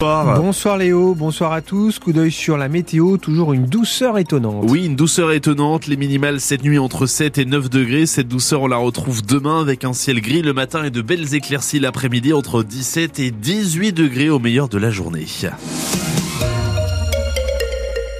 Bonsoir Léo, bonsoir à tous. Coup d'œil sur la météo, toujours une douceur étonnante. Oui, une douceur étonnante. Les minimales cette nuit entre 7 et 9 degrés. Cette douceur, on la retrouve demain avec un ciel gris le matin et de belles éclaircies l'après-midi entre 17 et 18 degrés au meilleur de la journée.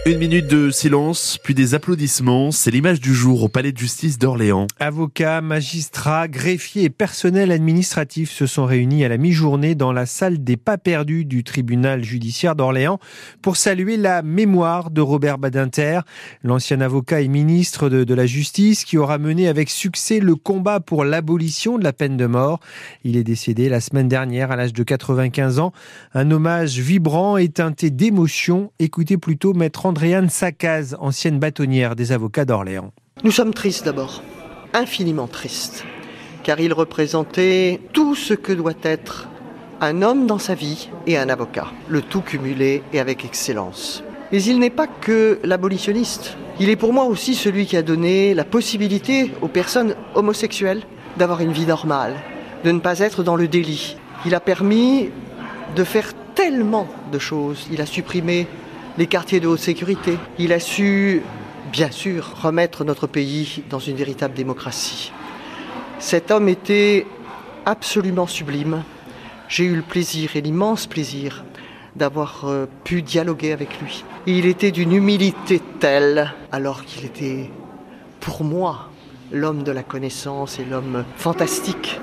Une minute de silence, puis des applaudissements. C'est l'image du jour au palais de justice d'Orléans. Avocats, magistrats, greffiers et personnel administratif se sont réunis à la mi-journée dans la salle des pas perdus du tribunal judiciaire d'Orléans pour saluer la mémoire de Robert Badinter, l'ancien avocat et ministre de, de, la Justice qui aura mené avec succès le combat pour l'abolition de la peine de mort. Il est décédé la semaine dernière à l'âge de 95 ans. Un hommage vibrant et teinté d'émotion. Écoutez plutôt Maître André Andréane Sacaz, ancienne bâtonnière des avocats d'Orléans. Nous sommes tristes d'abord, infiniment tristes, car il représentait tout ce que doit être un homme dans sa vie et un avocat, le tout cumulé et avec excellence. Mais il n'est pas que l'abolitionniste, il est pour moi aussi celui qui a donné la possibilité aux personnes homosexuelles d'avoir une vie normale, de ne pas être dans le délit. Il a permis de faire tellement de choses. Il a supprimé les quartiers de haute sécurité. Il a su, bien sûr, remettre notre pays dans une véritable démocratie. Cet homme était absolument sublime. J'ai eu le plaisir et l'immense plaisir d'avoir euh, pu dialoguer avec lui. il était d'une humilité telle, alors qu'il était, pour moi, l'homme de la connaissance et l'homme fantastique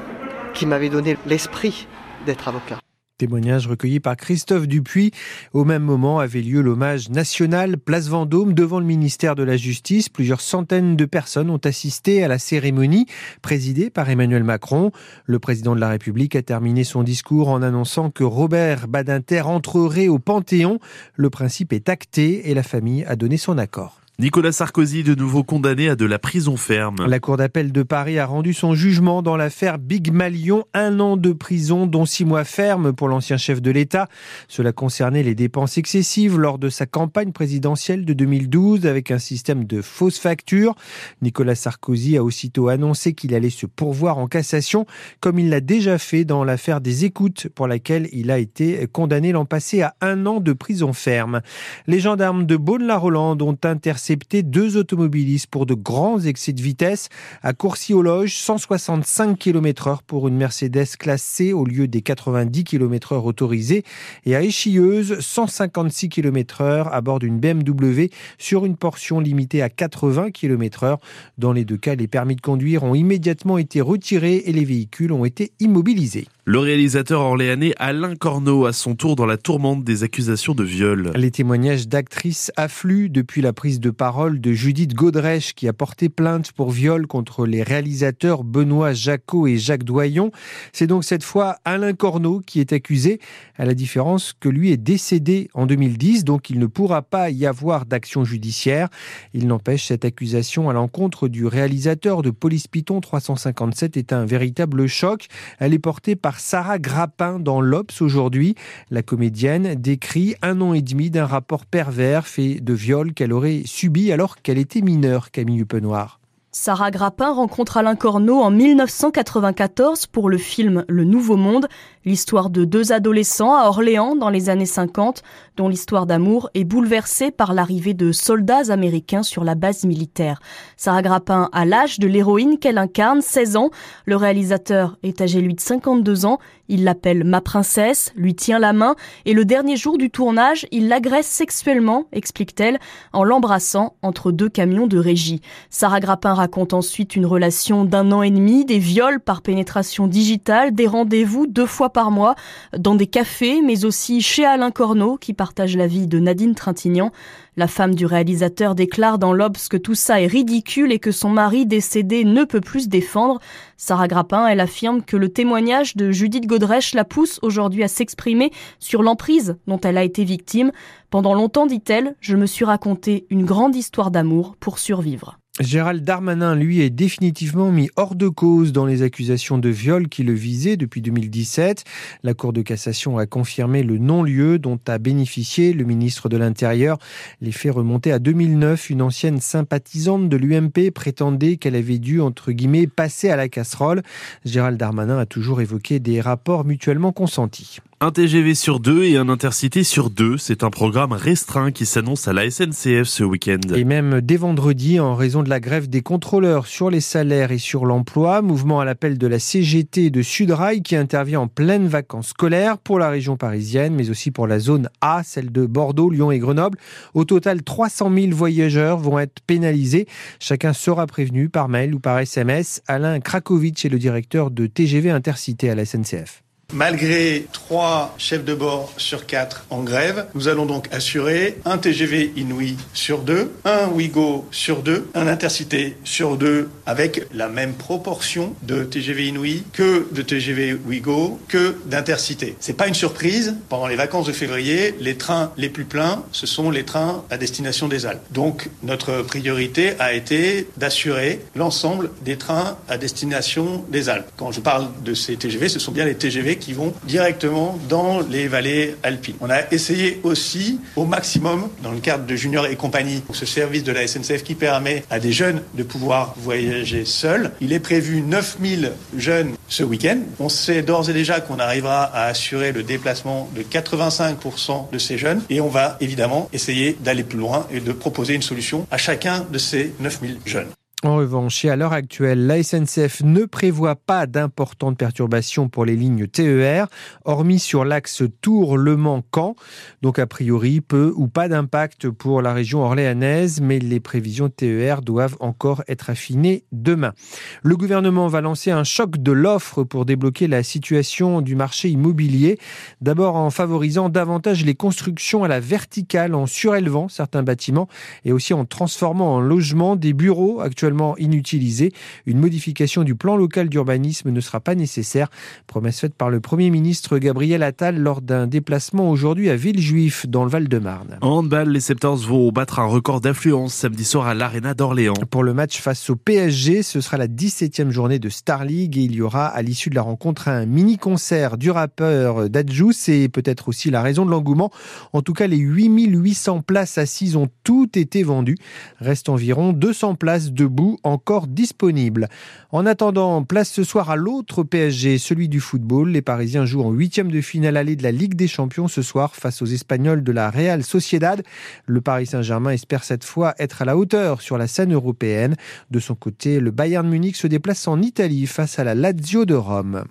qui m'avait donné l'esprit d'être avocat. Témoignage recueilli par Christophe Dupuis. Au même moment avait lieu l'hommage national Place Vendôme devant le ministère de la Justice. Plusieurs centaines de personnes ont assisté à la cérémonie présidée par Emmanuel Macron. Le président de la République a terminé son discours en annonçant que Robert Badinter entrerait au Panthéon. Le principe est acté et la famille a donné son accord. Nicolas Sarkozy, de nouveau condamné à de la prison ferme. La Cour d'appel de Paris a rendu son jugement dans l'affaire Big Malion. Un an de prison, dont six mois ferme pour l'ancien chef de l'État. Cela concernait les dépenses excessives lors de sa campagne présidentielle de 2012 avec un système de fausses factures. Nicolas Sarkozy a aussitôt annoncé qu'il allait se pourvoir en cassation, comme il l'a déjà fait dans l'affaire des écoutes pour laquelle il a été condamné l'an passé à un an de prison ferme. Les gendarmes de Beaune-la-Rolande ont intercepté deux automobilistes pour de grands excès de vitesse à Courcy-aux-Loges, 165 km heure pour une Mercedes classe C au lieu des 90 km heure autorisés et à Échilleuse, 156 km heure à bord d'une BMW sur une portion limitée à 80 km heure. Dans les deux cas, les permis de conduire ont immédiatement été retirés et les véhicules ont été immobilisés. Le réalisateur orléanais Alain Corneau à son tour dans la tourmente des accusations de viol. Les témoignages d'actrices affluent depuis la prise de parole de Judith Godrèche qui a porté plainte pour viol contre les réalisateurs Benoît Jacot et Jacques Doyon. C'est donc cette fois Alain Corneau qui est accusé, à la différence que lui est décédé en 2010, donc il ne pourra pas y avoir d'action judiciaire. Il n'empêche cette accusation à l'encontre du réalisateur de Police Python 357 est un véritable choc. Elle est portée par Sarah Grappin dans l'Obs aujourd'hui. La comédienne décrit un an et demi d'un rapport pervers fait de viol qu'elle aurait subi alors qu'elle était mineure, Camille Huppenoir. Sarah Grappin rencontre Alain Corneau en 1994 pour le film Le Nouveau Monde, l'histoire de deux adolescents à Orléans dans les années 50, dont l'histoire d'amour est bouleversée par l'arrivée de soldats américains sur la base militaire. Sarah Grappin a l'âge de l'héroïne qu'elle incarne, 16 ans. Le réalisateur est âgé lui de 52 ans. Il l'appelle ma princesse, lui tient la main et le dernier jour du tournage, il l'agresse sexuellement, explique-t-elle, en l'embrassant entre deux camions de régie. Sarah Grappin raconte ensuite une relation d'un an et demi, des viols par pénétration digitale, des rendez-vous deux fois par mois dans des cafés, mais aussi chez Alain Corneau qui partage la vie de Nadine Trintignant. La femme du réalisateur déclare dans l'Obs que tout ça est ridicule et que son mari décédé ne peut plus se défendre. Sarah Grappin, elle affirme que le témoignage de Judith Godrèche la pousse aujourd'hui à s'exprimer sur l'emprise dont elle a été victime. Pendant longtemps, dit-elle, je me suis raconté une grande histoire d'amour pour survivre. Gérald Darmanin, lui, est définitivement mis hors de cause dans les accusations de viol qui le visaient depuis 2017. La Cour de cassation a confirmé le non-lieu dont a bénéficié le ministre de l'Intérieur. Les faits remontaient à 2009. Une ancienne sympathisante de l'UMP prétendait qu'elle avait dû, entre guillemets, passer à la casserole. Gérald Darmanin a toujours évoqué des rapports mutuellement consentis. Un TGV sur deux et un intercité sur deux, c'est un programme restreint qui s'annonce à la SNCF ce week-end. Et même dès vendredi, en raison de la grève des contrôleurs sur les salaires et sur l'emploi, mouvement à l'appel de la CGT de Sudrail qui intervient en pleine vacances scolaires pour la région parisienne, mais aussi pour la zone A, celle de Bordeaux, Lyon et Grenoble. Au total, 300 000 voyageurs vont être pénalisés. Chacun sera prévenu par mail ou par SMS. Alain Krakowicz est le directeur de TGV Intercité à la SNCF. Malgré trois chefs de bord sur quatre en grève, nous allons donc assurer un TGV Inouï sur deux, un Ouigo sur deux, un Intercité sur deux, avec la même proportion de TGV Inouï que de TGV Ouigo que d'Intercité. C'est pas une surprise. Pendant les vacances de février, les trains les plus pleins, ce sont les trains à destination des Alpes. Donc, notre priorité a été d'assurer l'ensemble des trains à destination des Alpes. Quand je parle de ces TGV, ce sont bien les TGV qui vont directement dans les vallées alpines. On a essayé aussi au maximum, dans le cadre de Junior et compagnie, ce service de la SNCF qui permet à des jeunes de pouvoir voyager seuls. Il est prévu 9000 jeunes ce week-end. On sait d'ores et déjà qu'on arrivera à assurer le déplacement de 85% de ces jeunes et on va évidemment essayer d'aller plus loin et de proposer une solution à chacun de ces 9000 jeunes. En revanche, à l'heure actuelle, la SNCF ne prévoit pas d'importantes perturbations pour les lignes TER, hormis sur l'axe Tours-Le Mans-Caen. Donc, a priori, peu ou pas d'impact pour la région orléanaise, mais les prévisions TER doivent encore être affinées demain. Le gouvernement va lancer un choc de l'offre pour débloquer la situation du marché immobilier. D'abord en favorisant davantage les constructions à la verticale, en surélevant certains bâtiments et aussi en transformant en logement des bureaux actuellement inutilisé. Une modification du plan local d'urbanisme ne sera pas nécessaire. Promesse faite par le Premier ministre Gabriel Attal lors d'un déplacement aujourd'hui à Villejuif, dans le Val-de-Marne. En handball, les Septors vont battre un record d'affluence samedi soir à l'Arena d'Orléans. Pour le match face au PSG, ce sera la 17e journée de Star League et il y aura à l'issue de la rencontre un mini-concert du rappeur Dadju. C'est peut-être aussi la raison de l'engouement. En tout cas, les 8800 places assises ont toutes été vendues. Reste environ 200 places debout encore disponible. En attendant, place ce soir à l'autre PSG, celui du football. Les Parisiens jouent en huitième de finale allée de la Ligue des Champions ce soir face aux Espagnols de la Real Sociedad. Le Paris Saint-Germain espère cette fois être à la hauteur sur la scène européenne. De son côté, le Bayern Munich se déplace en Italie face à la Lazio de Rome.